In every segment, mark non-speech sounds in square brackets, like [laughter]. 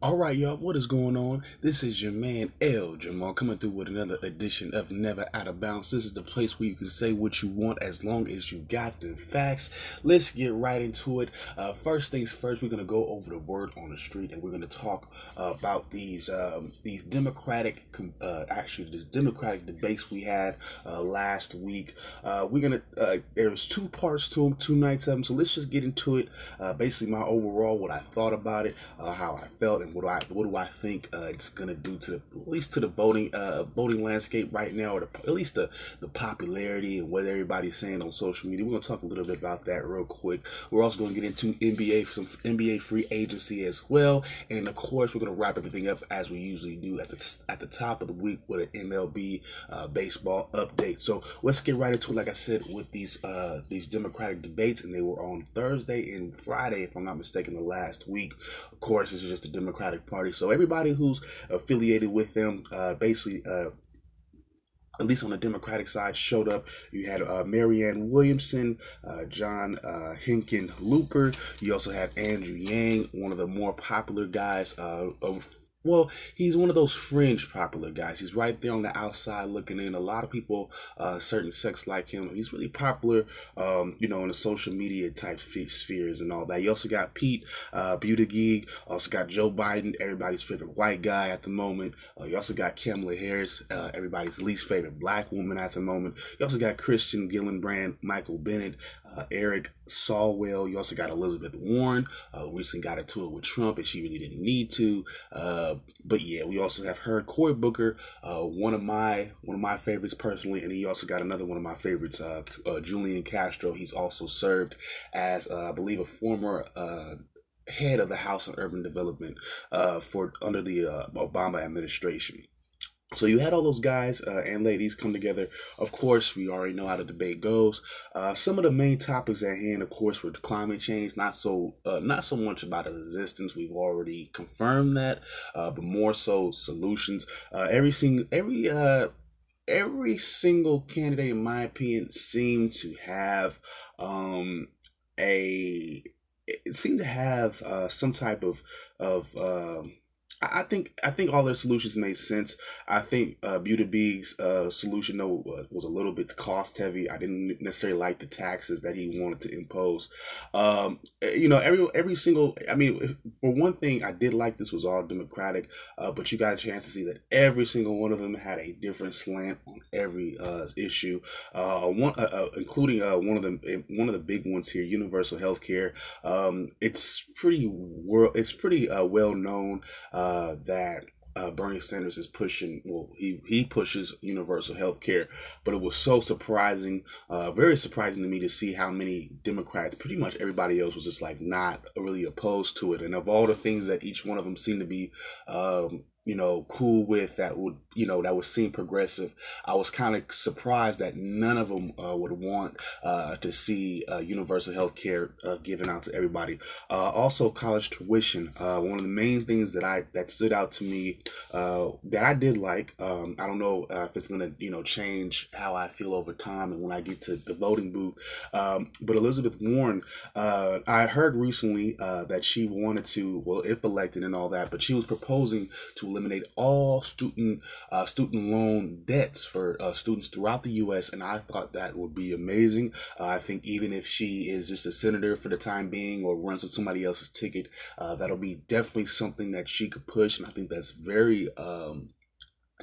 All right, y'all, what is going on? This is your man L Jamal coming through with another edition of Never Out of Bounds. This is the place where you can say what you want as long as you got the facts. Let's get right into it. Uh, first things first, we're gonna go over the word on the street, and we're gonna talk uh, about these um, these democratic, uh, actually, this democratic debates we had uh, last week. Uh, we're gonna uh, there was two parts to them, two nights of them. So let's just get into it. basically, my overall, what I thought about it, how I felt and what do I what do I think uh, it's gonna do to the at least to the voting uh, voting landscape right now, or the, at least the the popularity and what everybody's saying on social media. We're gonna talk a little bit about that real quick. We're also gonna get into NBA some NBA free agency as well, and of course we're gonna wrap everything up as we usually do at the at the top of the week with an MLB uh, baseball update. So let's get right into it. Like I said, with these uh, these Democratic debates, and they were on Thursday and Friday, if I'm not mistaken, the last week. Of course, this is just the Democratic Party. So everybody who's affiliated with them, uh, basically, uh, at least on the Democratic side, showed up. You had uh, Marianne Williamson, uh, John uh, Hickenlooper. You also had Andrew Yang, one of the more popular guys uh, of well, he's one of those fringe popular guys. He's right there on the outside looking in. A lot of people, uh, certain sex like him. He's really popular, um, you know, in the social media type spheres and all that. You also got Pete uh, Buttigieg. Also got Joe Biden, everybody's favorite white guy at the moment. Uh, you also got Kamala Harris, uh, everybody's least favorite black woman at the moment. You also got Kirsten Gillibrand, Michael Bennet, uh, Swalwell. You also got Elizabeth Warren, uh, recently got into it with Trump, and she really didn't need to. Uh, but yeah, we also have heard Cory Booker, uh, one of my one of my favorites personally, and he also got another one of my favorites, uh, uh, Julian Castro. He's also served as, I believe, a former head of the House of Urban Development for under the Obama administration. So you had all those guys uh, and ladies come together. Of course, we already know how the debate goes. Uh, some of the main topics at hand, of course, were climate change. Not so, uh, not so much about its existence. We've already confirmed that, uh, but more so solutions. Uh, every single, every, uh, every single candidate, in my opinion, seemed to have um, a. It seemed to have some type of of. I think I think all their solutions made sense. I think uh, Buttigieg's uh, solution though was a little bit cost heavy. I didn't necessarily like the taxes that he wanted to impose. Um, eh, you know, every every single. I mean, for one thing, I did like this was all Democratic, uh, but you got a chance to see that every single one of them had a different slant on every uh, issue. Uh, one, uh, including one of the eh, one of the big ones here, universal health care. Um, it's pretty world. It's pretty well known uh, that uh, Bernie Sanders is pushing. Well, he he pushes universal health care, but it was so surprising, uh, very surprising to me to see how many Democrats, pretty much everybody else, was just like not really opposed to it. And of all the things that each one of them seemed to be um, you know, cool with that would, you know, that would seem progressive. I was kind of surprised that none of them uh, would want uh, to see uh, universal health care uh, given out to everybody. Uh, also, college tuition. Uh, one of the main things that I that stood out to me that I did like. Um, I don't know if it's gonna, you know, change how I feel over time and when I get to the voting booth. Um, but Elizabeth Warren, I heard recently that she wanted to, well, if elected and all that, but she was proposing to eliminate all student uh, student loan debts for uh, students throughout the U.S. And I thought that would be amazing. Uh, I think even if she is just a senator for the time being or runs with somebody else's ticket, uh, that'll be definitely something that she could push. And I think that's very um,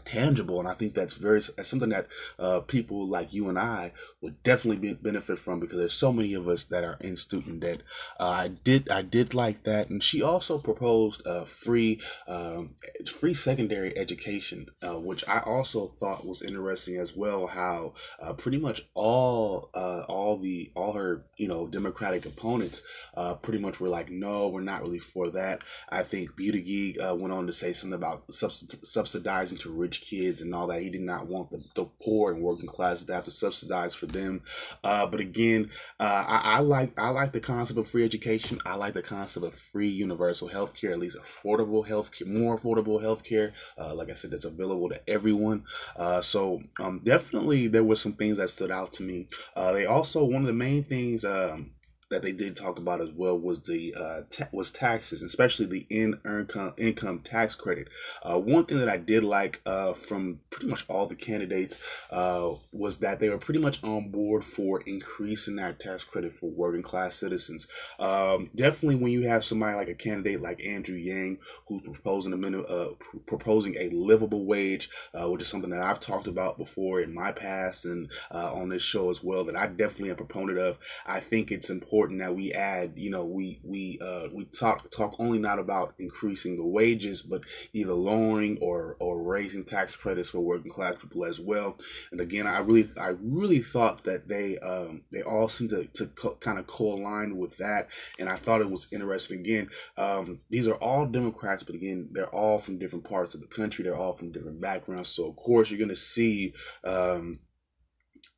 tangible and i think that's very that's something that uh, people like you and i would definitely be, benefit from because there's so many of us that are in student debt. Uh, i did i did like that and she also proposed a free um, free secondary education uh, which i also thought was interesting as well how uh, pretty much all uh, all the all her you know democratic opponents uh, pretty much were like no we're not really for that. I think Buttigieg went on to say something about subsidizing to rich kids and all that. He did not want the, the poor and working classes to have to subsidize for them. Uh, but again, uh, I, I, like I like the concept of free education. I like the concept of free universal health care, at least affordable health care, more affordable health care. Uh, like I said, that's available to everyone. Uh, so um, definitely there were some things that stood out to me. Uh, they also one of the main things. Um, that they did talk about as well was the uh, ta- was taxes, especially the in income income tax credit. Uh, one thing that I did like uh, from pretty much all the candidates uh, was that they were pretty much on board for increasing that tax credit for working class citizens. Um, definitely, when you have somebody like a candidate like Andrew Yang who's proposing a minimum, uh, pr- proposing a livable wage, uh, which is something that I've talked about before in my past and on this show as well, that I definitely am a proponent of. I think it's important that we add, you know, we we uh, we talk talk only not about increasing the wages, but either lowering or or raising tax credits for working class people as well. And again, I really I really thought that they um, they all seem to to co- kind of co-align with that, and I thought it was interesting. Again, um, these are all Democrats, but again, they're all from different parts of the country. They're all from different backgrounds, so of course you're going to see. Um,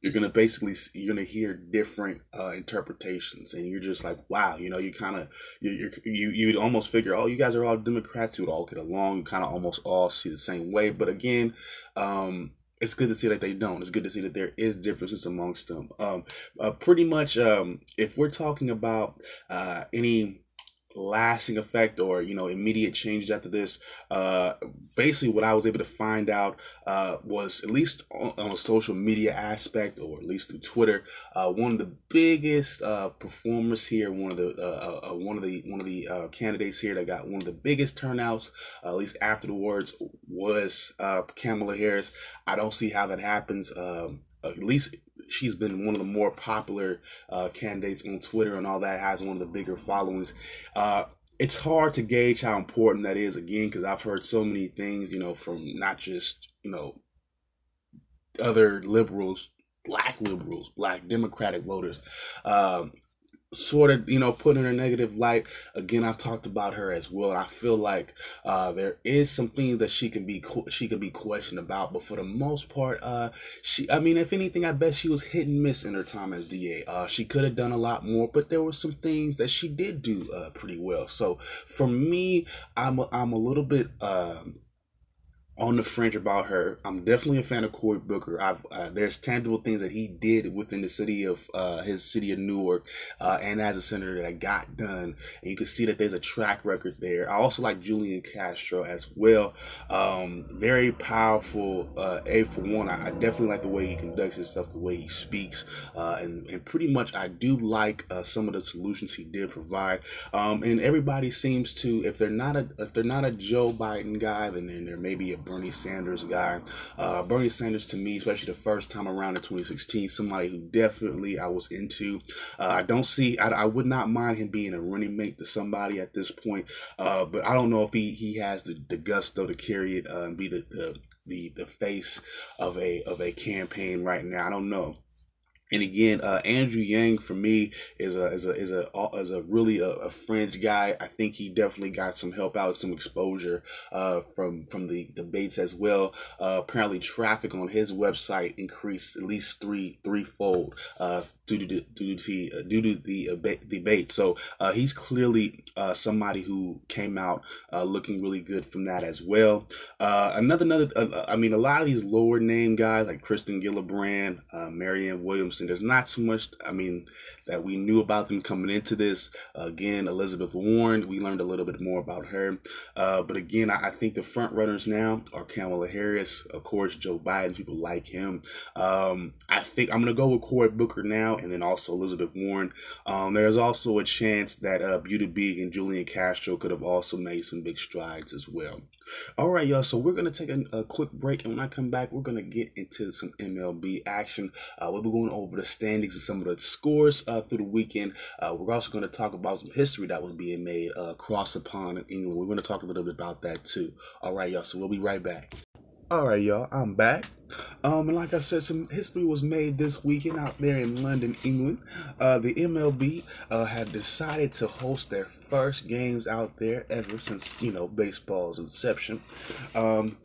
you're gonna basically you're gonna hear different uh, interpretations, and you're just like, wow, you know, you kind of you you you almost figure, oh, you guys are all Democrats, you would all get along, you kind of almost all see the same way. But again, um, it's good to see that they don't. It's good to see that there is differences amongst them. Um, uh, pretty much, um, if we're talking about uh, any lasting effect or you know immediate changes after this uh basically what i was able to find out uh was at least on, on a social media aspect or at least through twitter uh one of the biggest uh performers here one of the uh, uh, uh one of the one of the uh, candidates here that got one of the biggest turnouts uh, at least afterwards was uh kamala harris. I don't see how that happens um at least she's been one of the more popular uh, candidates on Twitter and all that, has one of the bigger followings. Uh, it's hard to gauge how important that is again because I've heard so many things, you know, from not just you know other liberals, black liberals, black Democratic voters, um, sort of you know put in a negative light. Again i've talked about her as well. I feel like uh there is some things that she can be she can be questioned about but for the most part uh she i mean if anything i bet she was hit and miss in her time as da uh she could have done a lot more but there were some things that she did do uh pretty well. So for me i'm a, i'm a little bit um on the fringe about her. I'm definitely a fan of Cory Booker. I've uh, there's tangible things that he did within the city of uh, his city of Newark, uh, and as a senator that got done, and you can see that there's a track record there. I also like Julian Castro as well. Um, very powerful. Uh, a for one, I, I, definitely like the way he conducts himself, the way he speaks, uh, and and pretty much I do like uh, some of the solutions he did provide. Um, and everybody seems to, if they're not a if they're not a Joe Biden guy, then there may be a Bernie Sanders guy. Uh, Bernie Sanders to me, especially the first time around in 2016, somebody who definitely I was into. Uh, I don't see, I, I, would not mind him being a running mate to somebody at this point, uh, but I don't know if he, he has the, the gusto to carry it uh, and be the, the the the face of a of a campaign right now. I don't know. And again, uh, Andrew Yang for me is a is a is a is a really a, a, fringe guy. I think he definitely got some help out, some exposure uh, from from the debates as well. Uh, apparently, traffic on his website increased at least three threefold uh, due to due to uh, due to the debate. So uh, he's clearly somebody who came out looking really good from that as well. another another, I mean, a lot of these lower name guys like Kristen Gillibrand, Marianne Williams and there's not too much, I mean, that we knew about them coming into this. Again, Elizabeth Warren, we learned a little bit more about her. Uh, but again, I, I, think the front runners now are Kamala Harris, of course, Joe Biden, people like him. Um, I think I'm going to go with Cory Booker now and then also Elizabeth Warren. Um, there's also a chance that uh, Buttigieg and Julian Castro could have also made some big strides as well. All right, y'all. So we're gonna take a, a, quick break, and when I come back, we're gonna get into some MLB action. Uh, we'll be going over the standings and some of the scores uh, through the weekend. Uh, we're also gonna talk about some history that was being made uh, across the pond in England. We're gonna talk a little bit about that too. All right, y'all. So we'll be right back. All right, y'all. I'm back. Um, and like I said, some history was made this weekend out there in London, England. Uh, the MLB uh, had decided to host their first games out there ever since you know baseball's inception. Um,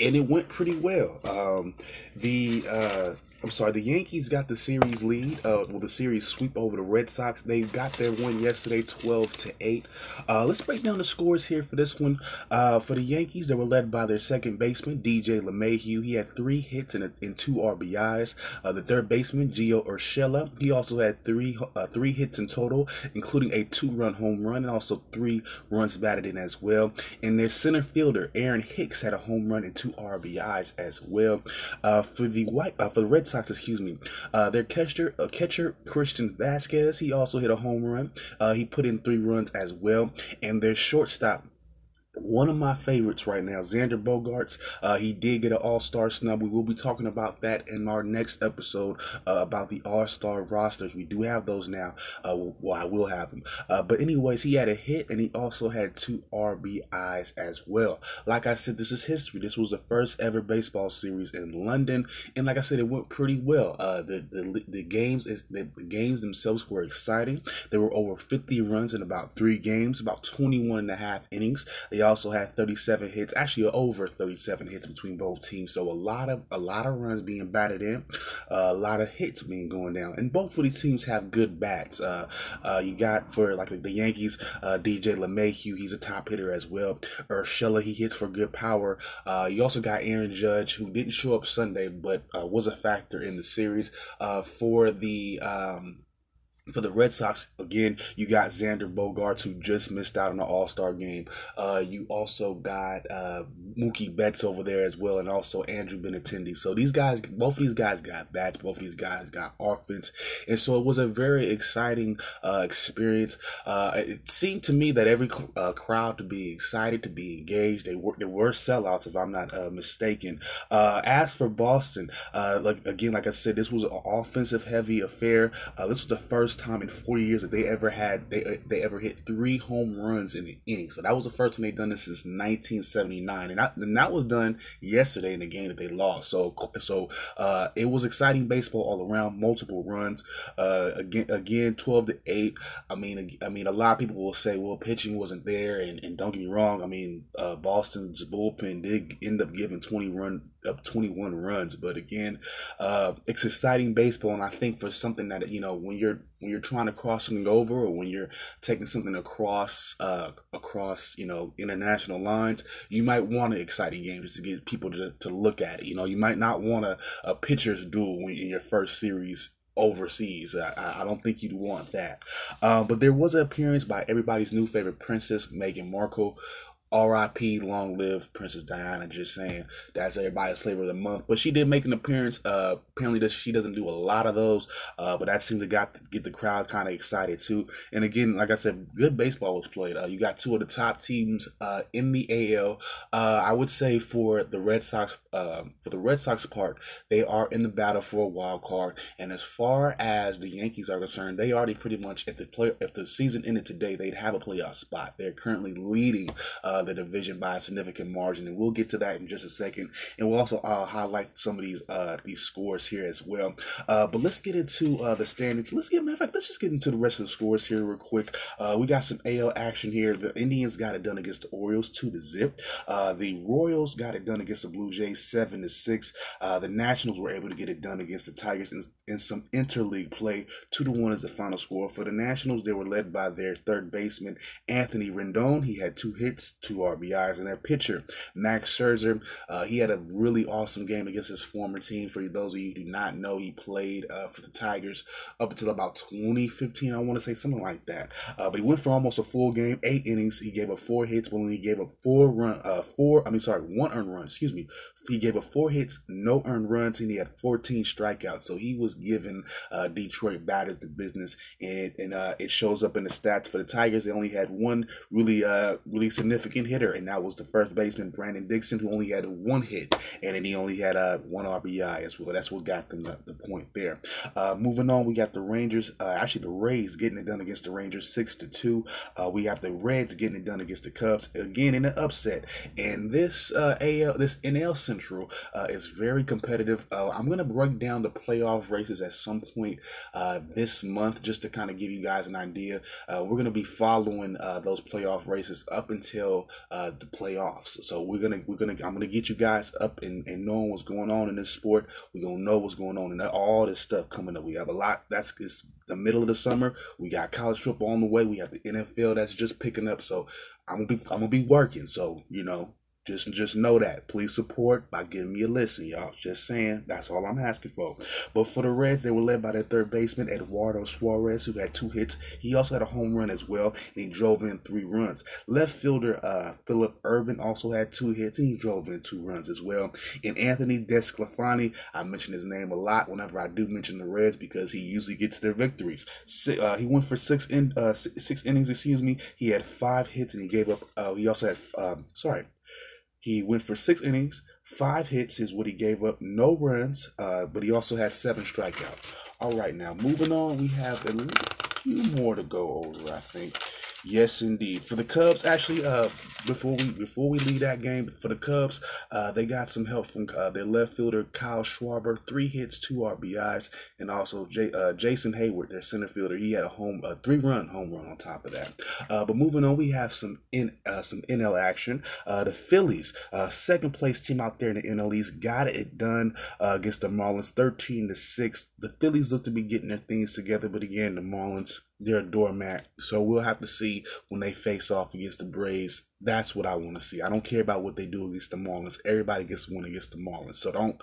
and it went pretty well. Um, the uh, I'm sorry, the Yankees got the series lead. Uh, well, the series sweep over the Red Sox. They got their win yesterday, 12 to eight. Uh, let's break down the scores here for this one. Uh, for the Yankees, they were led by their second baseman, DJ LeMahieu. He had three hits and, and two RBIs. Uh, the third baseman, Gio Urshela, he also had three uh, three hits in total, including a two-run home run and also three runs batted in as well. And their center fielder, Aaron Hicks, had a home run and two RBIs as well. Uh, for the white, for the Red Sox, excuse me. Uh, their catcher, uh, catcher Christian Vasquez, he also hit a home run. Uh, he put in three runs as well. And their shortstop, one of my favorites right now, Xander Bogaerts. Uh, he did get an All Star snub. We will be talking about that in our next episode uh, about the All Star rosters. We do have those now. Uh, well, I will have them. Uh, but anyways, he had a hit and he also had two RBIs as well. Like I said, this is history. This was the first ever baseball series in London, and like I said, it went pretty well. Uh, the the the games is the, the games themselves were exciting. There were over 50 runs in about three games, about 21 and a half innings. They also had 37 hits, actually over 37 hits between both teams. So a lot of a lot of runs being batted in, uh, a lot of hits being going down, and both of these teams have good bats. Uh, uh, you got for like the Yankees, uh, DJ LeMahieu, he's a top hitter as well. Urshela, he hits for good power. Uh, you also got Aaron Judge, who didn't show up Sunday, but uh, was a factor in the series Uh for the. Um, for the Red Sox, again, you got Xander Bogaerts, who just missed out on the All Star game. Uh, you also got uh, Mookie Betts over there as well, and also Andrew Benintendi. So these guys, both of these guys got bats, both of these guys got offense, and so it was a very exciting uh, experience. Uh, it seemed to me that every uh, crowd to be excited, to be engaged. They were they were sellouts, if I'm not uh, mistaken. as for Boston, like again, like I said, this was an offensive heavy affair. this was the first first time in 40 years that they ever had they they ever hit three home runs in an inning. So that was the first time they've done this since 1979, and that, and that was done yesterday in the game that they lost. So so uh, it was exciting baseball all around, multiple runs. Uh, again again 12 to eight. I mean I mean a lot of people will say well pitching wasn't there, and, and don't get me wrong. I mean uh, Boston's bullpen did end up giving 20 run up 21 runs. But again, uh, it's exciting baseball, and I think for something that you know when you're when you're trying to cross something over, or when you're taking something across uh, across you know international lines, you might want an exciting game just to get people to, to look at it. You know, you might not want a, a pitcher's duel in your first series overseas. I, I don't think you'd want that. Uh, but there was an appearance by everybody's new favorite princess, Meghan Markle, R.I.P. Long live Princess Diana. Just saying that's everybody's flavor of the month. But she did make an appearance. Uh, apparently, she doesn't do a lot of those. Uh, but that seemed to got get the crowd kind of excited too. And again, like I said, good baseball was played. Uh, you got two of the top teams uh, in the AL. Uh, I would say for the Red Sox, uh, for the Red Sox part, they are in the battle for a wild card. And as far as the Yankees are concerned, they already pretty much if the play if the season ended today, they'd have a playoff spot. They're currently leading. Uh, the division by a significant margin, and we'll get to that in just a second. And we'll also uh, highlight some of these uh, these scores here as well. Uh, but let's get into uh, the standings. Let's get, matter of fact, let's just get into the rest of the scores here real quick. Uh, we got some AL action here. The Indians got it done against the Orioles two to zip. Uh, the Royals got it done against the Blue Jays seven to six. The Nationals were able to get it done against the Tigers in, in some interleague play. Two to one is the final score for the Nationals. They were led by their third baseman Anthony Rendon. He had two hits, two RBIs, and their pitcher Max Scherzer. Uh, he had a really awesome game against his former team. For those of you who do not know, he played uh, for the Tigers up until about 2015. I want to say something like that. Uh, but he went for almost a full game, eight innings. He gave up four hits, but only gave up four run, uh, four. I mean, sorry, one earned run. Excuse me. He gave up four hits, no earned runs, and he had 14 strikeouts. So he was giving uh, Detroit batters the business, and and uh, it shows up in the stats for the Tigers. They only had one really uh really significant hitter, and that was the first baseman Brandon Dixon, who only had one hit, and then he only had uh one RBI as well. That's what got them the, the point there. Uh, moving on, we got the Rangers. Uh, actually, the Rays getting it done against the Rangers, six to two. Uh, we have the Reds getting it done against the Cubs again in an upset, and this AL this NL Central uh, is very competitive. Uh, I'm gonna break down the playoff races at some point uh, this month just to kind of give you guys an idea. Uh, we're gonna be following uh, those playoff races up until uh, the playoffs. So we're gonna we're gonna I'm gonna get you guys up and, and knowing what's going on in this sport. We're gonna know what's going on and all this stuff coming up. We have a lot. That's it's the middle of the summer. We got college football on the way. We have the NFL that's just picking up. So I'm gonna be I'm gonna be working. So you know just just know that. Please support by giving me a listen, y'all. Just saying. That's all I'm asking for. But for the Reds, they were led by their third baseman, Eduardo Suarez, who had two hits. He also had a home run as well, and he drove in three runs. Left fielder uh, Phillip Ervin also had two hits, and he drove in two runs as well. And Anthony DeSclafani, I mention his name a lot whenever I do mention the Reds because he usually gets their victories. Uh, he went for six in uh, six innings, excuse me. He had five hits, and he gave up. Uh, he also had um, sorry he went for six innings, five hits is what he gave up, no runs, uh, but he also had seven strikeouts. All right, now moving on, we have a few more to go over, I think. Yes, indeed. For the Cubs, actually, uh, before we before we leave that game, for the Cubs, uh, they got some help from uh, their left fielder Kyle Schwarber, three hits, two RBIs, and also J- uh, Jason Heyward, their center fielder. He had a home, a three run home run on top of that. Uh, but moving on, we have some in uh, some NL action. Uh, the Phillies, uh, second place team out there in the NL East, got it done against the Marlins, thirteen to six. The Phillies look to be getting their things together, but again, the Marlins they're a doormat. So we'll have to see when they face off against the Braves. That's what I want to see. I don't care about what they do against the Marlins. Everybody gets one against the Marlins. So don't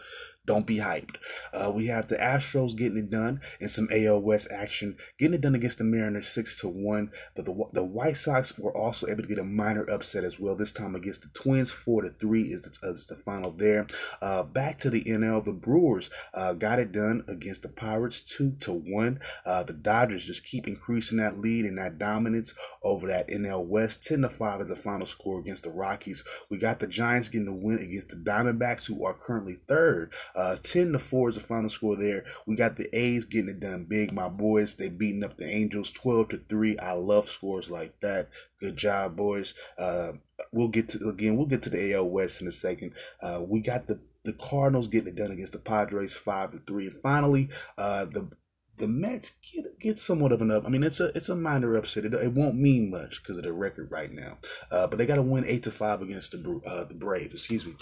don't be hyped. Uh, we have the Astros getting it done in some AL West action, getting it done against the Mariners six to one. The, the, White Sox were also able to get a minor upset as well. This time against the Twins, four to three is the, is the final there. Uh, back to the NL, the Brewers uh, got it done against the Pirates two to one. Uh, the Dodgers just keep increasing that lead and that dominance over that NL West. Ten to five is the final score against the Rockies. We got the Giants getting the win against the Diamondbacks, who are currently third. Uh, 10 to 4 is the final score there. We got the A's getting it done big. My boys, they beating up the Angels 12 to 3. I love scores like that. Good job, boys. Uh, we'll get to again, we'll get to the AL West in a second. Uh, we got the the Cardinals getting it done against the Padres five to three, and finally, uh, the the Mets get get somewhat of an up. I mean, it's a it's a minor upset. It, it won't mean much because of the record right now, uh, but they got to win eight to five against the uh, the Braves. Excuse me.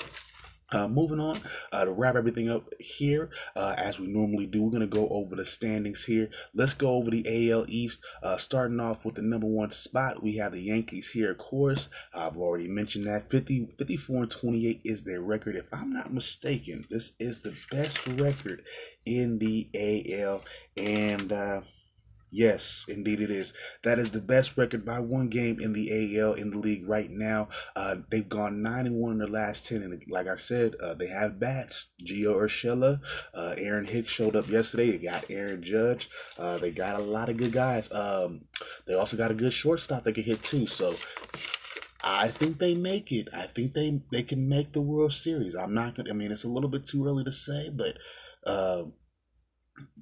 Uh, moving on uh, to wrap everything up here, uh, as we normally do, we're going to go over the standings here. Let's go over the AL East. Uh, starting off with the number one spot, we have the Yankees here, of course. I've already mentioned that 50, 54 and 28 is their record. If I'm not mistaken, this is the best record in the AL. And uh, Yes, indeed it is. That is the best record by one game in the AL in the league right now. Uh, they've gone nine and one in the last ten, and like I said, uh, they have bats. Gio Urshela, uh, Aaron Hicks showed up yesterday. They got Aaron Judge. Uh, they got a lot of good guys. Um, they also got a good shortstop that can hit too. So I think they make it. I think they they can make the World Series. I'm not gonna. I mean, it's a little bit too early to say, but. Uh,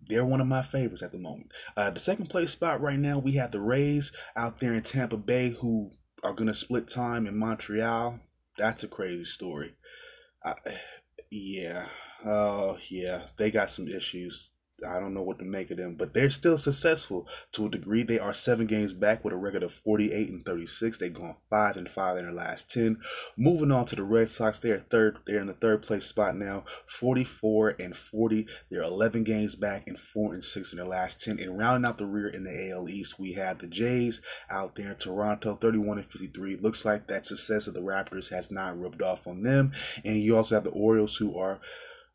they're one of my favorites at the moment. Uh, the second place spot right now, we have the Rays out there in Tampa Bay who are going to split time in Montreal. That's a crazy story. Uh, yeah. Oh, yeah. They got some issues. I don't know what to make of them, but they're still successful to a degree. They are seven games back with a record of 48 and 36. They've gone five and five in their last 10. Moving on to the Red Sox, they're third. They're in the third place spot now, 44 and 40. They're 11 games back and four and six in their last 10. And rounding out the rear in the AL East, we have the Jays out there in Toronto, 31 and 53. Looks like that success of the Raptors has not rubbed off on them. And you also have the Orioles who are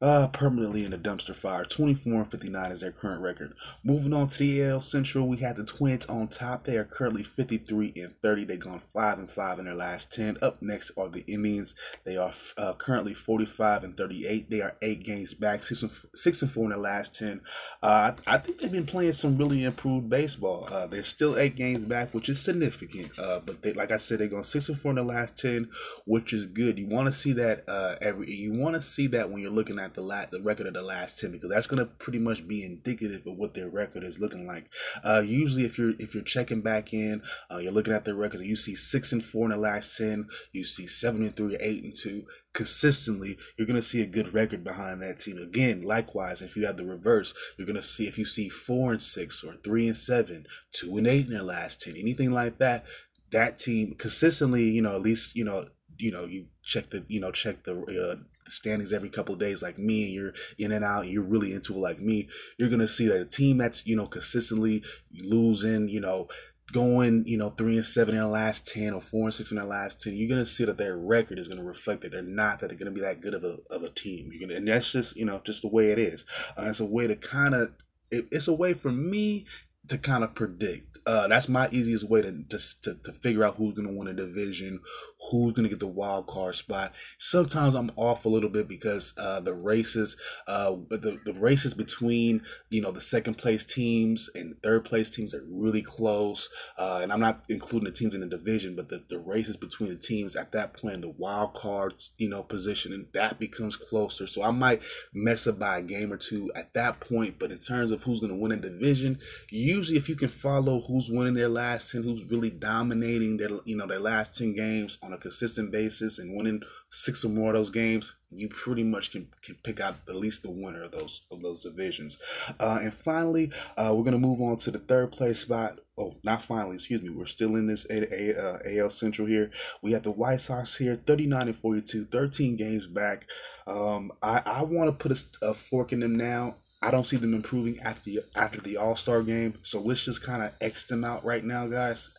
uh, permanently in the dumpster fire. 24 and 59 is their current record. Moving on to the AL Central, we have the Twins on top. They are currently 53 and 30. They've gone 5 and 5 in their last 10. Up next are the Indians. They are uh, currently 45 and 38. They are 8 games back, 6 and, six and 4 in their last 10. Uh, I, I, think they've been playing some really improved baseball. Uh, they're still 8 games back, which is significant. Uh, but they, like I said, they're going 6 and 4 in the last 10, which is good. You want to see that uh, every. You want to see that when you're looking at the last, the record of the last ten because that's gonna pretty much be indicative of what their record is looking like. Uh, usually, if you're if you're checking back in, uh, you're looking at their record, you see six and four in the last ten, you see seven and three, eight and two. Consistently, you're gonna see a good record behind that team. Again, likewise, if you have the reverse, you're gonna see if you see four and six or three and seven, two and eight in their last ten, anything like that that team consistently, you know, at least you know, you know, you check the, you know, check the uh, standings every couple of days like me and you're in and out you're really into it like me you're gonna see that a team that's you know consistently losing you know going, you know, three and seven in the last ten or four and six in the last ten, you're gonna see that their record is gonna reflect that they're not that they're gonna be that good of a of a team. You're gonna, and that's just you know just the way it is. Uh, it's a way to kind of it, it's a way for me to kind of predict. Uh, that's my easiest way to just to, to figure out who's going to win a division, who's going to get the wild card spot. Sometimes I'm off a little bit because uh, the races, uh, the the races between you know the second place teams and third place teams are really close. Uh, and I'm not including the teams in the division, but the, the races between the teams at that point, the wild card you know, position, and that becomes closer. So I might mess up by a game or two at that point. But in terms of who's going to win a division, usually if you can follow who's winning their last 10 who's really dominating their you know their last 10 games on a consistent basis and winning six or more of those games you pretty much can, can pick out at least the winner of those of those divisions uh, and finally uh, we're to move on to the third place spot oh not finally excuse me we're still in this A, A, uh, AL Central here we have the White Sox here 39 and 42 13 games back um, I, I want to put a, a fork in them now I don't see them improving after the after the All Star game. So let's just kind of X them out right now, guys.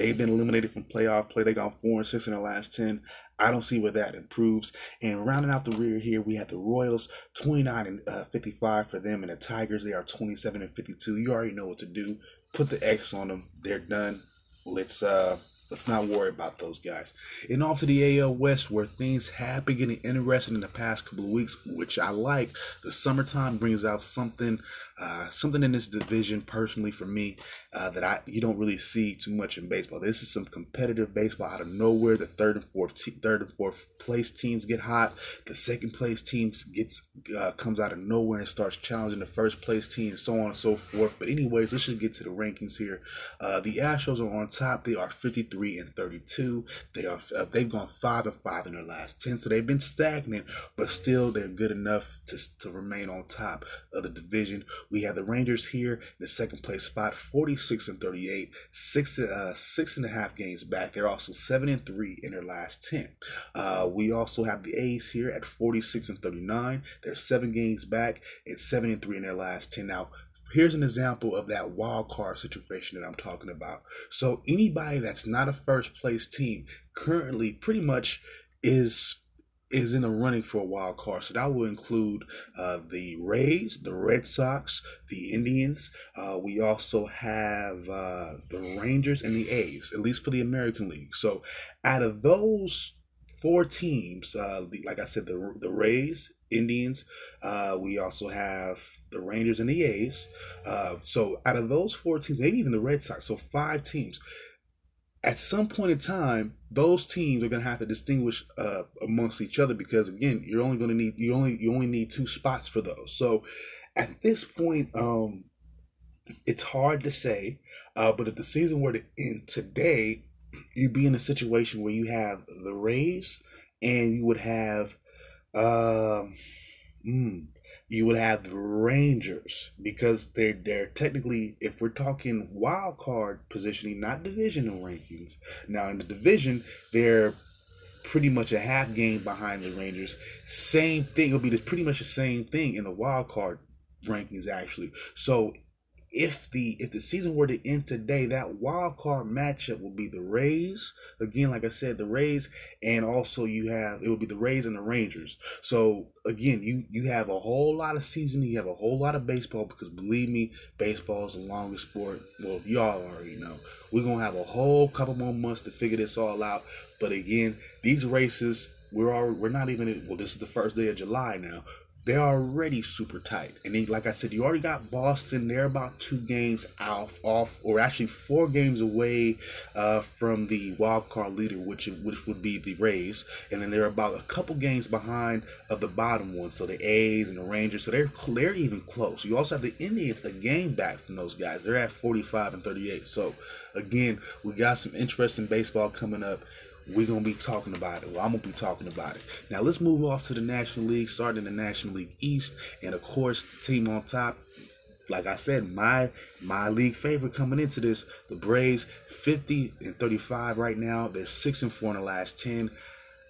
They've been eliminated from playoff play. They got four and six in the last ten. I don't see where that improves. And rounding out the rear here, we have the Royals, 29 and uh, 55 for them, and the Tigers, they are 27 and 52. You already know what to do. Put the X on them. They're done. Let's uh Let's not worry about those guys. And off to the AL West, where things have been getting interesting in the past couple of weeks, which I like. The summertime brings out something uh, something in this division personally for me uh, that I you don't really see too much in baseball. This is some competitive baseball out of nowhere. The third and fourth te- third and fourth place teams get hot. The second place teams gets uh, comes out of nowhere and starts challenging the first place team, and so on and so forth. But anyways, let's just get to the rankings here. Uh, the Astros are on top. They are 53 and 32. They are uh, they've gone five and five in their last 10, so they've been stagnant, but still they're good enough to to remain on top of the division. We have the Rangers here in the second place spot, 46 and 38, six uh, six and a half games back. They're also seven and three in their last 10. Uh, we also have the A's here at 46 and 39. They're seven games back and seven and three in their last 10. Now, here's an example of that wild card situation that I'm talking about. So anybody that's not a first place team currently pretty much is is in the running for a wild card. So that will include uh, the Rays, the Red Sox, the Indians. Uh, we also have uh, the Rangers and the A's, at least for the American League. So out of those four teams, uh, like I said, the the Rays, Indians. Uh, we also have the Rangers and the A's. Uh, so out of those four teams, maybe even the Red Sox, so five teams at some point in time, those teams are going to have to distinguish uh, amongst each other because again, you're only going to need you only you only need two spots for those. So at this point, um, it's hard to say. Uh, but if the season were to end today, you'd be in a situation where you have the Rays and you would have. Um, mm, you would have the Rangers because they're they're technically, if we're talking wild card positioning, not divisional rankings. Now in the division, they're pretty much a half game behind the Rangers. Same thing. It'll be pretty much the same thing in the wild card rankings actually. So if the if the season were to end today, that wild card matchup would be the Rays. Again, like I said, the Rays, and also you have it would be the Rays and the Rangers. So again, you you have a whole lot of season, you have a whole lot of baseball because believe me, baseball is the longest sport. Well, y'all already know. We're gonna have a whole couple more months to figure this all out. But again, these races, we're all we're not even well. This is the first day of July now they're already super tight. And then, like I said, you already got Boston. They're about two games out, off, or actually four games away uh, from the wild card leader, which which would be the Rays. And then they're about a couple games behind of the bottom one, so the A's and the Rangers. So they're they're even close. You also have the Indians a game back from those guys. They're at 45 and 38. So again, we got some interesting baseball coming up we're gonna be talking about it. Well, I'm gonna be talking about it. Now let's move off to the National League, starting in the National League East, and of course the team on top. like I said, my my league favorite coming into this, the Braves, 50 and 35 right now. They're six and four in the last 10.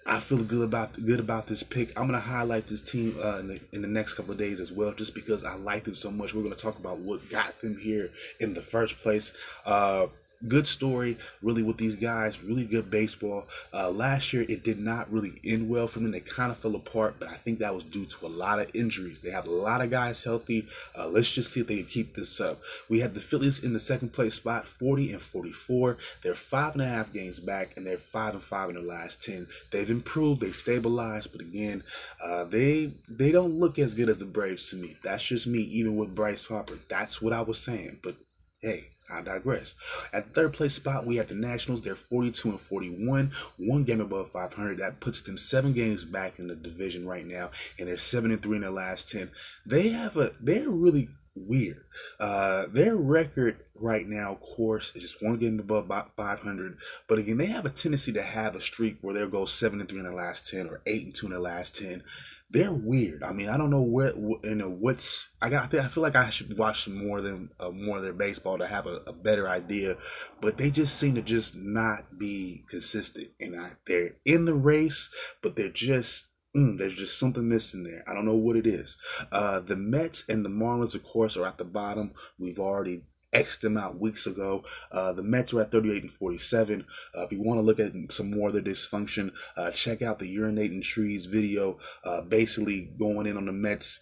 I feel good about good about this pick. I'm gonna highlight this team uh, in, the, in the next couple of days as well, just because I like them so much. We're gonna talk about what got them here in the first place. Uh, good story, really, with these guys. Really good baseball. Uh, last year, it did not really end well for them. They kind of fell apart, but I think that was due to a lot of injuries. They have a lot of guys healthy. Uh, let's just see if they can keep this up. We have the Phillies in the second place spot, 40 and 44. They're five and a half games back, and they're five and five in the last 10. They've improved, they've stabilized, but again, uh, they they don't look as good as the Braves to me. That's just me, even with Bryce Harper. That's what I was saying. But hey, I digress. At third place spot, we have the Nationals. They're 42 and 41, one game above 500. That puts them seven games back in the division right now, and they're seven and three in their last 10. They have a, they're really weird. Uh, their record right now, of course, is just one game above 500. But again, they have a tendency to have a streak where they'll go seven and three in the last 10 or eight and two in the last 10 they're weird. I mean, I don't know what you know what's. I got. I, think, I feel like I should watch more them, uh, more of their baseball to have a, a, better idea. But they just seem to just not be consistent, and I, they're in the race, but they're just. Mm, there's just something missing there. I don't know what it is. Uh, the Mets and the Marlins, of course, are at the bottom. We've already X them out weeks ago. Uh, the Mets are at 38 and 47. Uh, if you want to look at some more of their dysfunction, uh, check out the urinating trees video. Uh, basically going in on the Mets.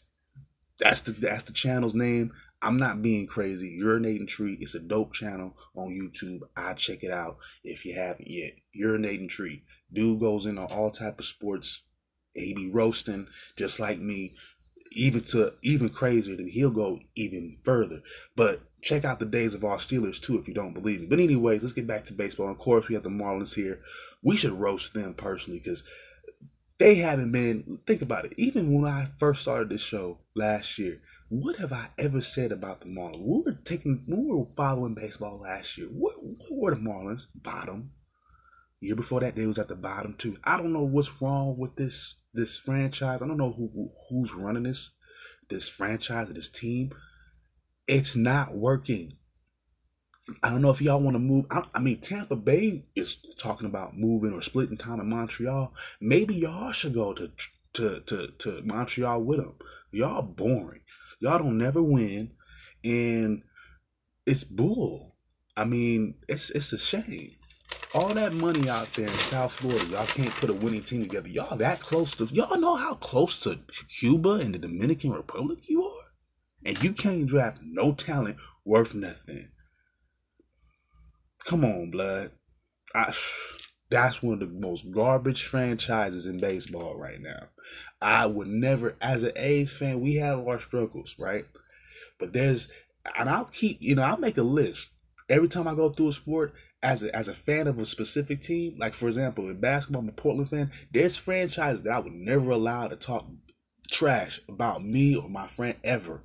That's the that's the channel's name. I'm not being crazy. Urinating Tree is a dope channel on YouTube. I check it out if you haven't yet. Urinating Tree. Dude goes in on all type of sports. He be roasting just like me even to even crazier than he'll go even further. But check out the days of our Steelers too if you don't believe me. But anyways, let's get back to baseball. Of course, we have the Marlins here. We should roast them personally because they haven't been. Think about it. Even when I first started this show last year, what have I ever said about the Marlins? We were taking, we were following baseball last year. What, what were the Marlins? Bottom. Year before that, they was at the bottom too. I don't know what's wrong with this this franchise. I don't know who who's running this this franchise or this team. It's not working. I don't know if y'all want to move. I, I, mean, Tampa Bay is talking about moving or splitting time in Montreal. Maybe y'all should go to to to, to Montreal with them. Y'all boring. Y'all don't never win, and it's bull. I mean, it's it's a shame all that money out there in South Florida, y'all can't put a winning team together. Y'all that close to y'all know how close to Cuba and the Dominican Republic you are? And you can't draft no talent worth nothing. Come on, blood. I, that's one of the most garbage franchises in baseball right now. I would never, as an A's fan, we have our struggles, right? But there's, and I'll keep, you know, I'll make a list every time I go through a sport as a, as a fan of a specific team, like for example in basketball, I'm a Portland fan. There's franchises that I would never allow to talk trash about me or my friend ever,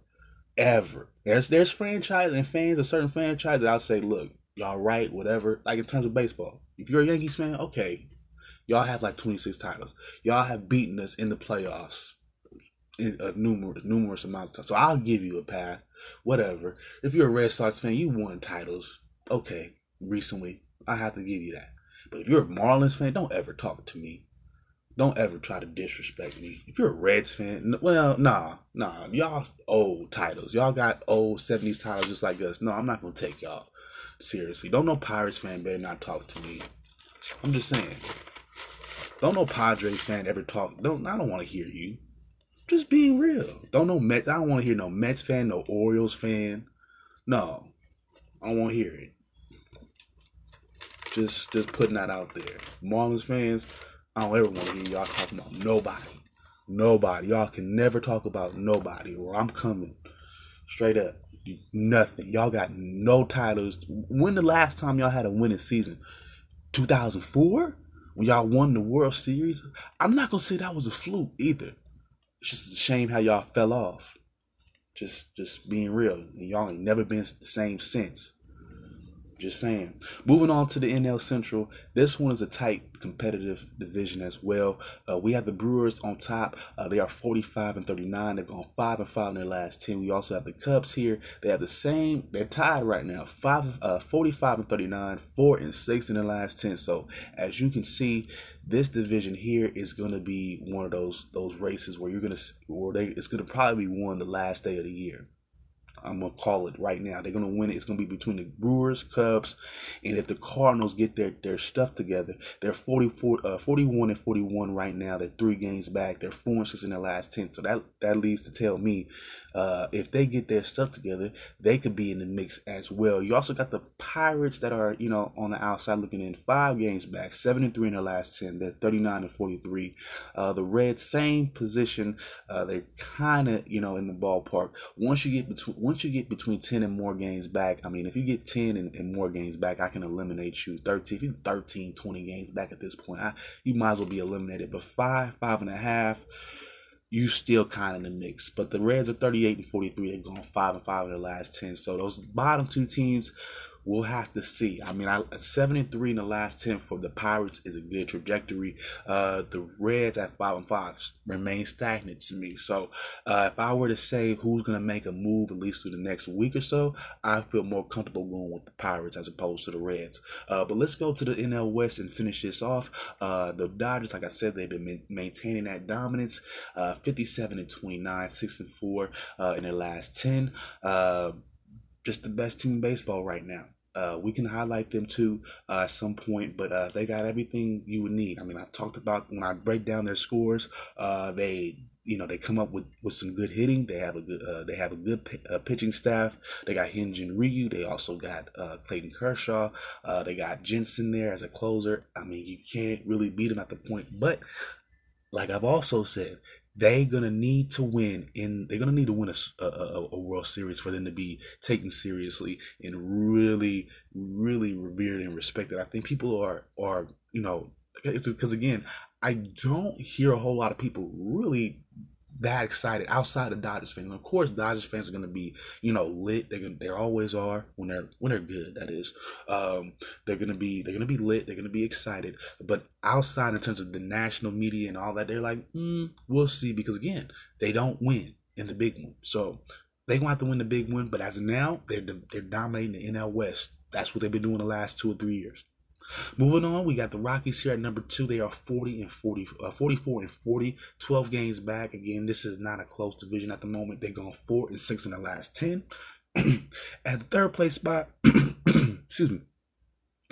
ever. There's there's franchises and fans of certain franchises that I'll say, look, y'all right, whatever. Like in terms of baseball, if you're a Yankees fan, okay, y'all have like 26 titles. Y'all have beaten us in the playoffs a uh, numerous numerous amounts of time. So I'll give you a pass, whatever. If you're a Red Sox fan, you won titles, okay recently. I have to give you that. But if you're a Marlins fan, don't ever talk to me. Don't ever try to disrespect me. If you're a Reds fan, well, nah, nah. Y'all old titles. Y'all got old 70s titles just like us. No, I'm not going to take y'all seriously. Don't no Pirates fan better not talk to me. I'm just saying. Don't no Padres fan ever talk. Don't I don't want to hear you. Just being real. Don't no Mets. I don't want to hear no Mets fan, no Orioles fan. No, I don't want to hear it. Just just putting that out there. Marlins fans, I don't ever want to hear y'all talking about nobody. Nobody. Y'all can never talk about nobody or I'm coming. Straight up. Nothing. Y'all got no titles. When the last time y'all had a winning season? 2004? When y'all won the World Series? I'm not going to say that was a fluke either. It's just a shame how y'all fell off. Just just being real. Y'all ain't never been the same since. Just saying. Moving on to the NL Central, this one is a tight, competitive division as well. Uh, we have the Brewers on top. Uh, they are 45 and 39. They've gone five and five in their last 10. We also have the Cubs here. They have the same. They're tied right now. Five, uh, 45 and 39, four and six in their last 10. So as you can see, this division here is going to be one of those those races where you're going to, or they, it's going to probably be won the last day of the year. I'm gonna call it right now. They're gonna win it. It's gonna be between the Brewers, Cubs, and if the Cardinals get their their stuff together, they're 44, uh, 41 and 41 right now. They're three games back. They're four and six in their last ten. So that that leads to tell me uh, if they get their stuff together, they could be in the mix as well. You also got the Pirates that are you know on the outside looking in, five games back, seven and three in their last ten. They're 39 and 43. Uh, the Reds, same position. Uh, they're kind of you know in the ballpark. Once you get between once you get between 10 and more games back, I mean, if you get 10 and, and more games back, I can eliminate you. 13, if you 13, 20 games back at this point, I, you might as well be eliminated. But five, five and a half, you still kind of in the mix. But the Reds are 38 and 43. They've gone five and five in the last 10. So those bottom two teams we'll have to see. I mean, I, seven and three in the last ten for the Pirates is a good trajectory. Uh, the Reds at five and five remain stagnant to me. So, uh, if I were to say who's going to make a move at least through the next week or so, I feel more comfortable going with the Pirates as opposed to the Reds. Uh, but let's go to the NL West and finish this off. Uh, the Dodgers, like I said, they've been maintaining that dominance. Uh, 57 and 29, six and four uh, in their last ten just the best team in baseball right now. Uh, we can highlight them too uh, at some point, but uh, they got everything you would need. I mean, I talked about when I break down their scores, uh, they you know they come up with, with some good hitting. They have a good uh, they have a good p- uh, pitching staff. They got Hyun-Jin Ryu. They also got Clayton Kershaw. they got Jansen there as a closer. I mean, you can't really beat them at the point. But like I've also said, they're gonna need to win in they're gonna need to win a, a, a, world series for them to be taken seriously and really really revered and respected. I think people are are you know because again i don't hear a whole lot of people really that excited outside of Dodgers fans. of course, Dodgers fans are going to be, you know, lit. They're gonna, they always are when they're when they're good. That is, um, they're gonna be they're gonna be lit. They're gonna be excited. But outside in terms of the national media and all that, they're like, mm, we'll see. Because again, they don't win in the big one, so they're gonna have to win the big one. But as of now, they're they're dominating the NL West. That's what they've been doing the last two or three years. Moving on, we got the Rockies here at number two. They are 40 and 40, uh, 44 and 40, 12 games back. Again, this is not a close division at the moment. They've gone four and six in the last 10. [clears throat] at the third place spot, [clears throat] excuse me,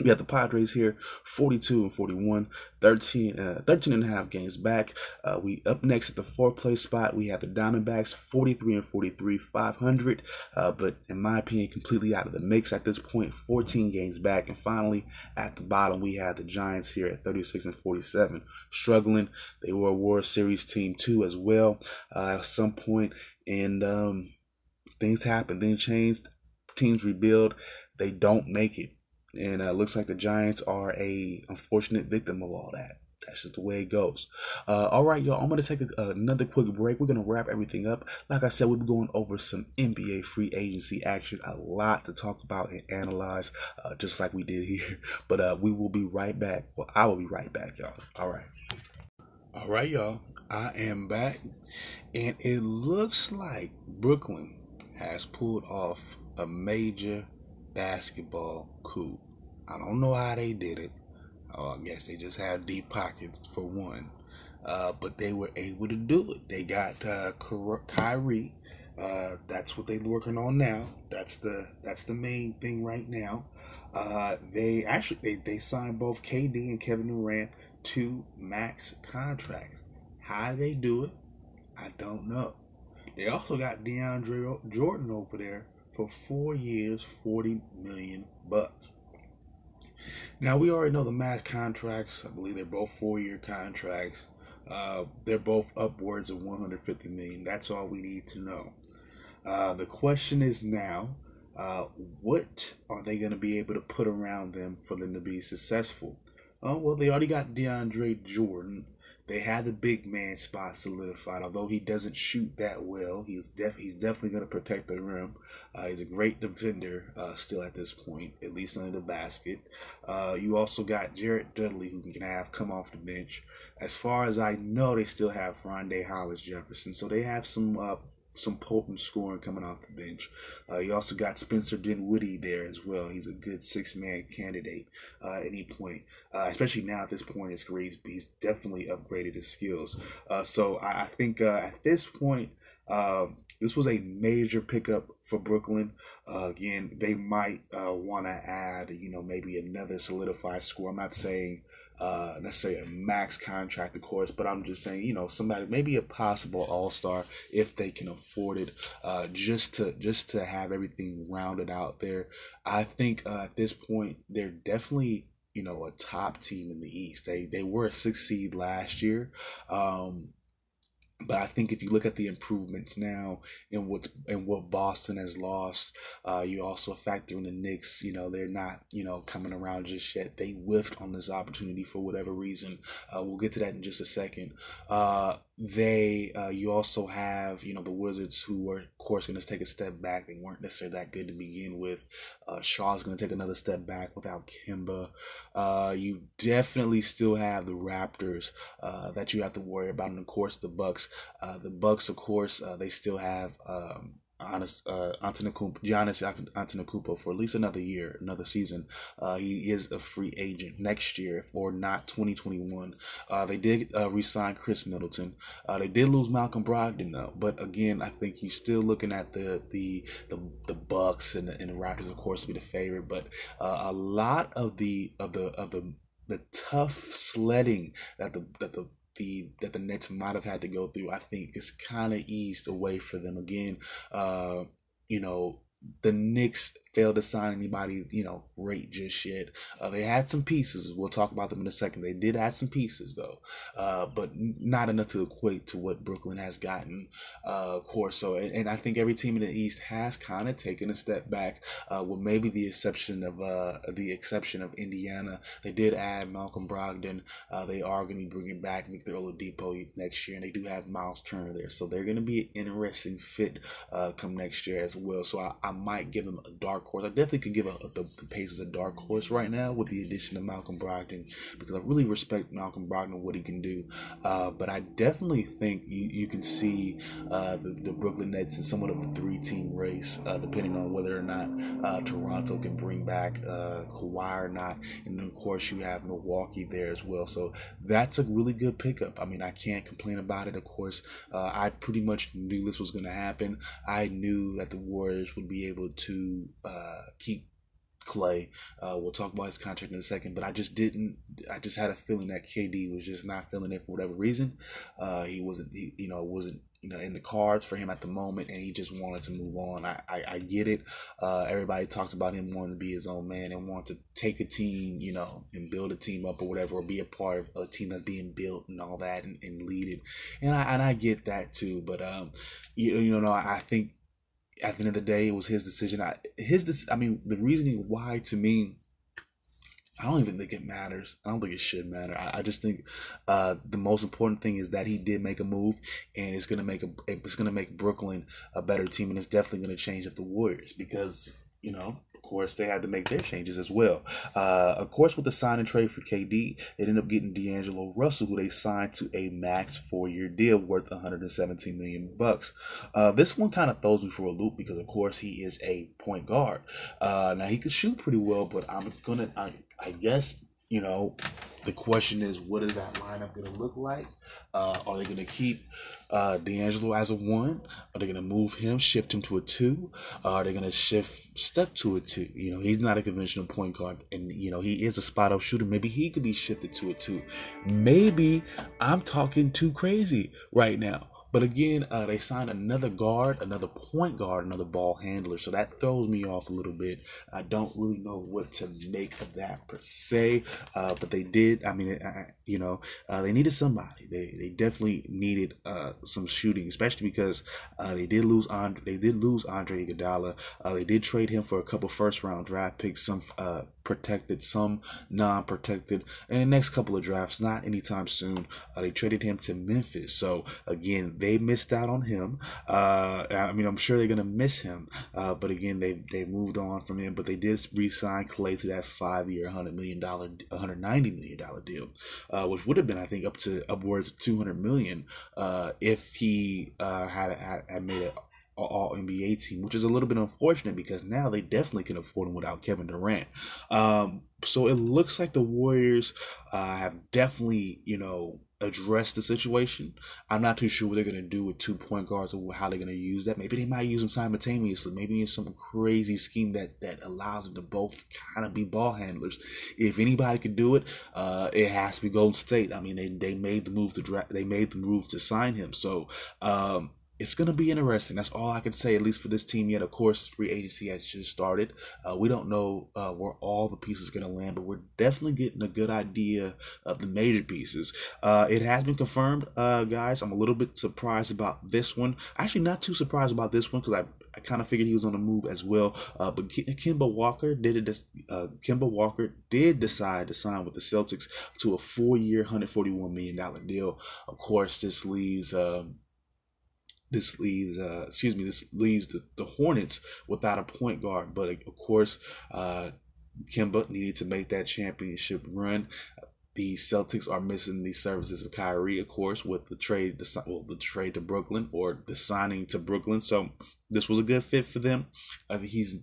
we have the Padres here, 42 and 41, 13, uh, 13 and a half games back. Uh, we up next at the fourth place spot. We have the Diamondbacks, 43 and 43, 500. Uh, but in my opinion, completely out of the mix at this point, 14 games back. And finally, at the bottom, we have the Giants here at 36 and 47, struggling. They were a World Series team too as well uh, at some point, and um, things happen, things changed. Teams rebuild, they don't make it and uh, looks like the Giants are a unfortunate victim of all that. That's just the way it goes. Uh, all right, y'all. I'm gonna take a, another quick break. We're gonna wrap everything up. Like I said, we'll be going over some NBA free agency action. A lot to talk about and analyze, uh, just like we did here. [laughs] But uh, we will be right back. Well, I will be right back, y'all. All right. All right, y'all. I am back, and it looks like Brooklyn has pulled off a major basketball coup. I don't know how they did it. Oh, I guess they just have deep pockets for one. Uh, but they were able to do it. They got uh, Kyrie. Uh, that's what they're working on now. That's the that's the main thing right now. Uh, they actually they, they signed both KD and Kevin Durant to max contracts. How they do it, I don't know. They also got DeAndre Jordan over there for four years, 40 million bucks. Now we already know the max contracts. I believe they're both four-year contracts. Uh, they're both upwards of 150 million. That's all we need to know. Uh, the question is now, uh, what are they going to be able to put around them for them to be successful? Oh well, they already got DeAndre Jordan. They have the big man spot solidified. Although he doesn't shoot that well, he's def he's definitely going to protect the rim. Uh, he's a great defender uh, still at this point, at least under the basket. Uh, you also got Jared Dudley, who can have come off the bench. As far as I know, they still have Rondae Hollis Jefferson, so they have some uh, some potent scoring coming off the bench. Uh, you also got Spencer Dinwiddie there as well. He's a good six man candidate uh, at any point, uh, especially now at this point in his career. He's, he's definitely upgraded his skills. Uh, so I, I think uh, at this point, um, this was a major pickup for Brooklyn. Uh, again, they might want to add, you know, maybe another solidified score. I'm not saying uh, necessarily a max contract, of course, but I'm just saying, you know, somebody maybe a possible all star if they can afford it, uh, just to just to have everything rounded out there. I think uh, at this point they're definitely you know a top team in the East. They they were a six seed last year. Um, but I think if you look at the improvements now and what's and what Boston has lost, uh, you also factor in the Knicks. You know they're not you know coming around just yet. They whiffed on this opportunity for whatever reason. Uh, we'll get to that in just a second. Uh, they uh, you also have you know the Wizards who were of course going to take a step back. They weren't necessarily that good to begin with. Uh, Shaw's going to take another step back without Kemba. Uh, you definitely still have the Raptors uh, that you have to worry about, and of course the Bucks. Uh, the Bucks, of course, uh, they still have um, Honest, uh, Antetokounmpo, Giannis Antetokounmpo for at least another year, another season. Uh, he is a free agent next year or not 2021. Uh, they did uh, resign Khris Middleton. Uh, they did lose Malcolm Brogdon though, but again, I think you're still looking at the the the, the Bucks and the, and the Raptors, of course, be the favorite. But uh, a lot of the of the of the the tough sledding that the that the the that the Nets might have had to go through, I think it's kind of eased away for them again. Uh, you know, the Knicks failed to sign anybody, you know, great just yet. Uh, they had some pieces. We'll talk about them in a second. They did add some pieces though, uh, but not enough to equate to what Brooklyn has gotten. Uh, of course, so and, and, I think every team in the East has kind of taken a step back, uh, with maybe the exception of uh, the exception of Indiana. They did add Malcolm Brogdon. Uh, they are going to be bringing back Victor Oladipo next year, and they do have Miles Turner there, so they're going to be an interesting fit come next year as well. So I, I might give them a dark dark horse. I definitely could give a, a, the, the Pacers a dark horse right now with the addition of Malcolm Brogdon because I really respect Malcolm Brogdon what he can do. Uh, but I definitely think you, you can see uh, the, the Brooklyn Nets in somewhat of a three team race, uh, depending on whether or not uh, Toronto can bring back uh, Kawhi or not. And of course, you have Milwaukee there as well. So that's a really good pickup. I mean, I can't complain about it. Of course, uh, I pretty much knew this was going to happen. I knew that the Warriors would be able to uh, keep Klay. Uh, we'll talk about his contract in a second, but I just didn't. I just had a feeling that KD was just not feeling it for whatever reason. Uh, he wasn't. He, you know, wasn't you know in the cards for him at the moment, and he just wanted to move on. I I, I get it. Uh, everybody talks about him wanting to be his own man and want to take a team, you know, and build a team up or whatever, or be a part of a team that's being built and all that, and, and lead it. And I and I get that too. But um, you you know, I think at the end of the day, it was his decision. I his I mean, the reasoning why to me, I don't even think it matters. I don't think it should matter. I, I just think uh, the most important thing is that he did make a move, and it's gonna make a it's gonna make Brooklyn a better team, and it's definitely gonna change up the Warriors because you know course, they had to make their changes as well. Uh, of course, with the sign and trade for KD, they ended up getting D'Angelo Russell, who they signed to a max four-year deal worth 117 million bucks. Uh, this one kind of throws me for a loop because, of course, he is a point guard. Uh, now he could shoot pretty well, but I'm gonna, I, I guess, you know, the question is, what is that lineup going to look like? Uh, are they going to keep uh, D'Angelo as a one? Are they going to move him, shift him to a two? Uh, are they going to shift Steph to a two? You know, he's not a conventional point guard, and you know he is a spot up shooter. Maybe he could be shifted to a two. Maybe I'm talking too crazy right now. But again, uh, they signed another guard, another point guard, another ball handler. So that throws me off a little bit. I don't really know what to make of that per se. Uh, but they did. I mean, I, you know, uh, they needed somebody. They they definitely needed uh, some shooting, especially because uh, they did lose Andre. They did lose Andre Iguodala. Uh, they did trade him for a couple first round draft picks, some protected, some non-protected. And the next couple of drafts, not anytime soon, uh, they traded him to Memphis. So again, they missed out on him. Uh, I mean, I'm sure they're gonna miss him, uh, but again, they they moved on from him. But they did re-sign Klay to that five-year, hundred million dollar, 190 million dollar deal, uh, which would have been, I think, up to upwards of 200 million uh, if he uh, had, had had made it all NBA team, which is a little bit unfortunate because now they definitely can afford him without Kevin Durant. Um, so it looks like the Warriors uh, have definitely, you know, addressed the situation. I'm not too sure what they're going to do with two point guards or how they're going to use that. Maybe they might use them simultaneously. Maybe in some crazy scheme that, that allows them to both kind of be ball handlers. If anybody could do it, uh, it has to be Golden State. I mean, they, they made the move to draft, they made the move to sign him. So, um, it's going to be interesting. That's all I can say, at least for this team yet. Of course, free agency has just started. Uh, we don't know uh, where all the pieces are going to land, but we're definitely getting a good idea of the major pieces. Uh, it has been confirmed, uh, guys. I'm a little bit surprised about this one. Actually, not too surprised about this one because I I kind of figured he was on the move as well. Uh, but Kemba Walker did it. Uh, Kemba Walker did decide to sign with the Celtics to a four-year, 141 million dollar deal. Of course, this leaves um, this leaves, uh, excuse me, this leaves the, the Hornets without a point guard. But of course, uh, Kemba needed to make that championship run. The Celtics are missing the services of Kyrie, of course, with the trade, the, well, the trade to Brooklyn or the signing to Brooklyn. So this was a good fit for them. I think he's,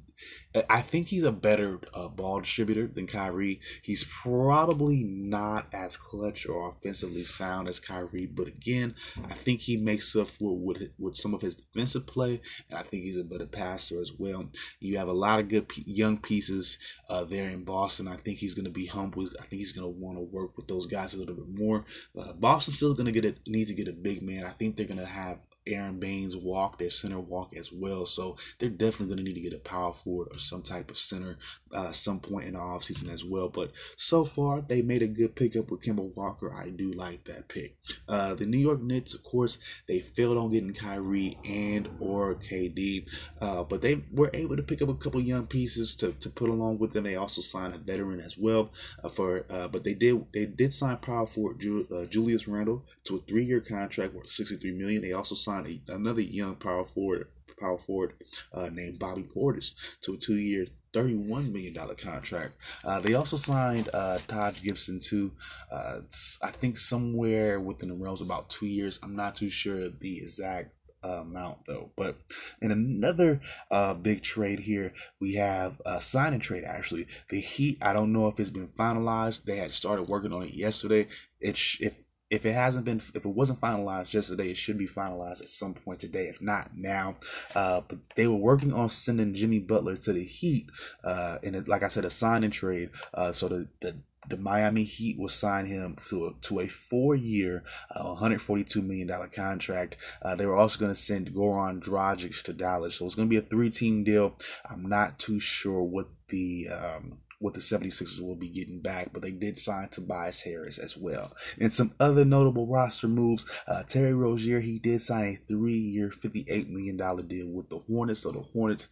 I think he's a better uh, ball distributor than Kyrie. He's probably not as clutch or offensively sound as Kyrie, but again, I think he makes up for with with some of his defensive play, and I think he's a better passer as well. You have a lot of good p- young pieces uh, there in Boston. I think he's going to be humble. I think he's going to want to work with those guys a little bit more. Uh, Boston's still going to get a need to get a big man. I think they're going to have Aron Baynes walk, their center walk as well. So they're definitely going to need to get a power forward or some type of center uh, some point in the offseason as well. But so far, they made a good pickup with Kemba Walker. I do like that pick. Uh, the New York Knicks, of course, they failed on getting Kyrie and or KD, uh, but they were able to pick up a couple young pieces to, to put along with them. They also signed a veteran as well uh, for, uh, but they did they did sign power forward Ju- uh, Julius Randle to a three year contract worth 63 million. They also signed signed a, another young power forward power forward uh, named Bobby Portis to a two-year, $31 million contract. Uh, they also signed uh, Taj Gibson to, uh, I think, somewhere within the realms about two years. I'm not too sure the exact uh, amount though. But in another uh, big trade here, we have a sign and trade actually. The Heat, I don't know if it's been finalized. They had started working on it yesterday. It's if if it hasn't been if it wasn't finalized yesterday it should be finalized at some point today if not now uh, but they were working on sending jimmy butler to the heat uh, and it, like i said a sign and trade uh, so the, the the Miami Heat will sign him to a, to a four-year, uh, 142 million dollar contract. Uh, they were also going to send Goran Dragic to Dallas, so it's going to be a three-team deal. I'm not too sure what the um, what the 76ers will be getting back, but they did sign Tobias Harris as well. And some other notable roster moves, uh, Terry Rozier, he did sign a three-year, $58 million deal with the Hornets. So the Hornets,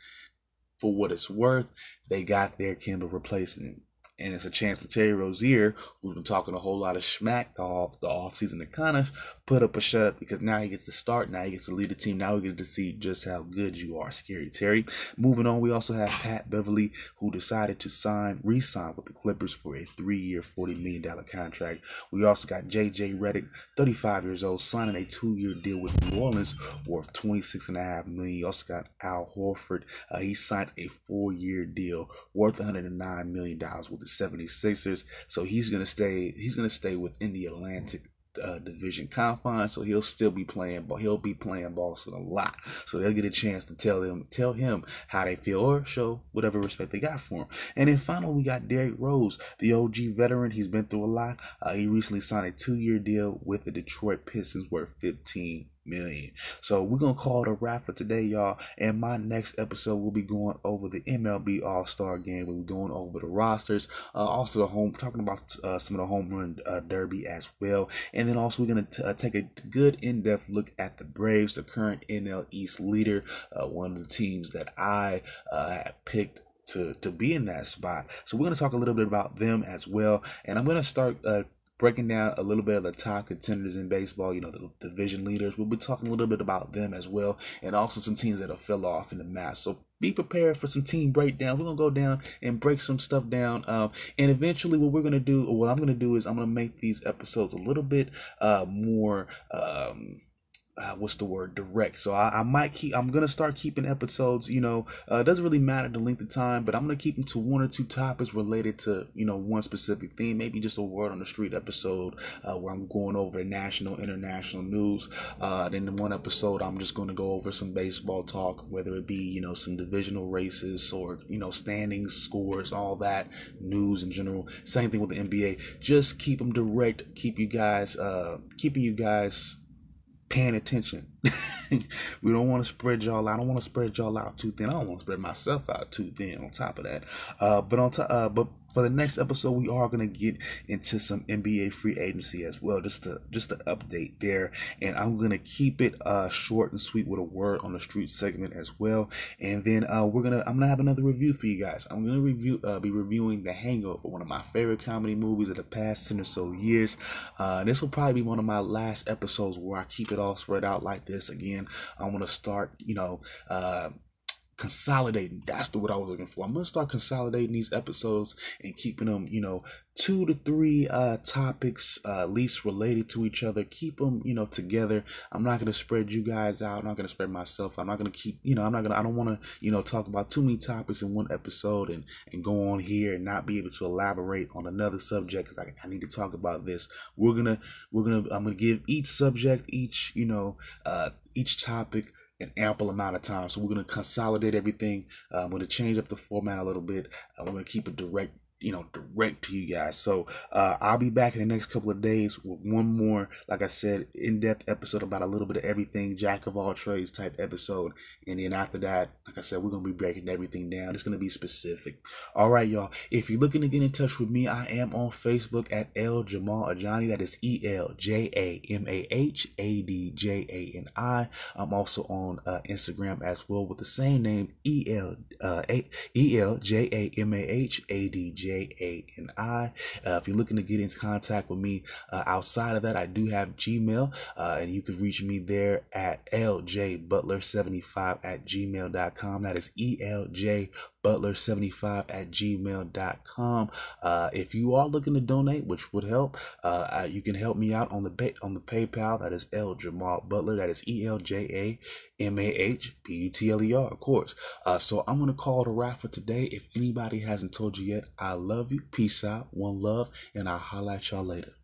for what it's worth, they got their Kemba replacement and it's a chance for Terry Rozier, who's been talking a whole lot of smack the off the offseason to kind of put up a shut up because now he gets to start, now he gets to lead the team, now we get to see just how good you are, scary Terry. Moving on, we also have Pat Beverley, who decided to sign, re-sign with the Clippers for a three-year, forty million dollar contract. We also got JJ Redick, 35 years old, signing a two-year deal with New Orleans worth 26 and a half million. You also got Al Horford, uh, he signs a four-year deal worth 109 million dollars with the 76ers. So he's gonna stay. He's gonna stay within the Atlantic uh, division confines, so he'll still be playing. But he'll be playing Boston a lot, so they'll get a chance to tell them, tell him how they feel, or show whatever respect they got for him. And then finally, we got Derrick Rose, the OG veteran. He's been through a lot. Uh, he recently signed a two-year deal with the Detroit Pistons worth 15 million. So we're gonna call it a wrap for today, y'all. And my next episode will be going over the MLB All Star Game. We'll be going over the rosters, uh, also the home, talking about uh, some of the home run uh, derby as well. And then also we're gonna t- uh, take a good in-depth look at the Braves, the current NL East leader, uh, one of the teams that I uh, have picked to to be in that spot. So we're going to talk a little bit about them as well, and I'm going to start uh, breaking down a little bit of the top contenders in baseball, you know, the division leaders. We'll be talking a little bit about them as well, and also some teams that have fell off in the match. So be prepared for some team breakdown. We're gonna go down and break some stuff down, um, and eventually, what we're gonna do, or what I'm gonna do, is I'm gonna make these episodes a little bit uh, more. Um, uh, what's the word direct. So I, I, might keep i'm gonna start keeping episodes you know uh, it doesn't really matter the length of time but i'm gonna keep them to one or two topics related to you know one specific theme maybe just a word on the street episode uh, where i'm going over national international news uh, then in one episode i'm just to go over some baseball talk whether it be you know some divisional races or you know standings scores all that news in general. Same thing with the nba just keep them direct keep you guys uh keeping you guys paying attention. [laughs] we don't want to spread y'all out. I don't want to spread y'all out too thin. I don't want to spread myself out too thin. On top of that, uh, but on top, uh, but for the next episode, we are gonna get into some NBA free agency as well, just to just to update there. And I'm gonna keep it uh, short and sweet with a word on the street segment as well. And then uh, we're gonna I'm gonna have another review for you guys. I'm gonna review uh, be reviewing The Hangover, one of my favorite comedy movies of the past ten or so years. Uh, this will probably be one of my last episodes where I keep it all spread out like this again. I want to start, you know, uh, consolidating. That's the word I was looking for. I'm gonna start consolidating these episodes and keeping them, you know, two to three uh topics uh least related to each other. Keep them, you know, together. I'm not gonna spread you guys out. I'm not gonna spread myself. I'm not gonna keep, you know, I'm not gonna. I don't want to, you know, talk about too many topics in one episode and and go on here and not be able to elaborate on another subject because I, I need to talk about this. We're gonna we're gonna I'm gonna give each subject, each you know, uh each topic an ample amount of time. So we're going to consolidate everything. Uh, I'm going to change up the format a little bit. I'm going to keep it direct you know, direct to you guys. So uh, I'll be back in the next couple of days with one more, like I said, in-depth episode about a little bit of everything, jack of all trades type episode. And then after that, like I said, we're gonna be breaking everything down. It's gonna be specific. All right, y'all. If you're looking to get in touch with me, I am on Facebook at L Jamal Adjani. That is E L J A M A H A D J A N I. I'm also on uh, Instagram as well with the same name E L uh, L J A M A H A D J. A N I. Uh, if you're looking to get in contact with me uh, outside of that, I do have Gmail, uh, and you can reach me there at ljbutler75 at gmail.com. That is E L J butler75 at gmail.com. Uh, if you are looking to donate, which would help, uh, you can help me out on the pay, on the PayPal. That is L Jamal Butler. That is E L J A M A H P U T L E R, of course. Uh, so I'm gonna call it a wrap for today. If anybody hasn't told you yet, I love you. Peace out, one love, and I'll at y'all later.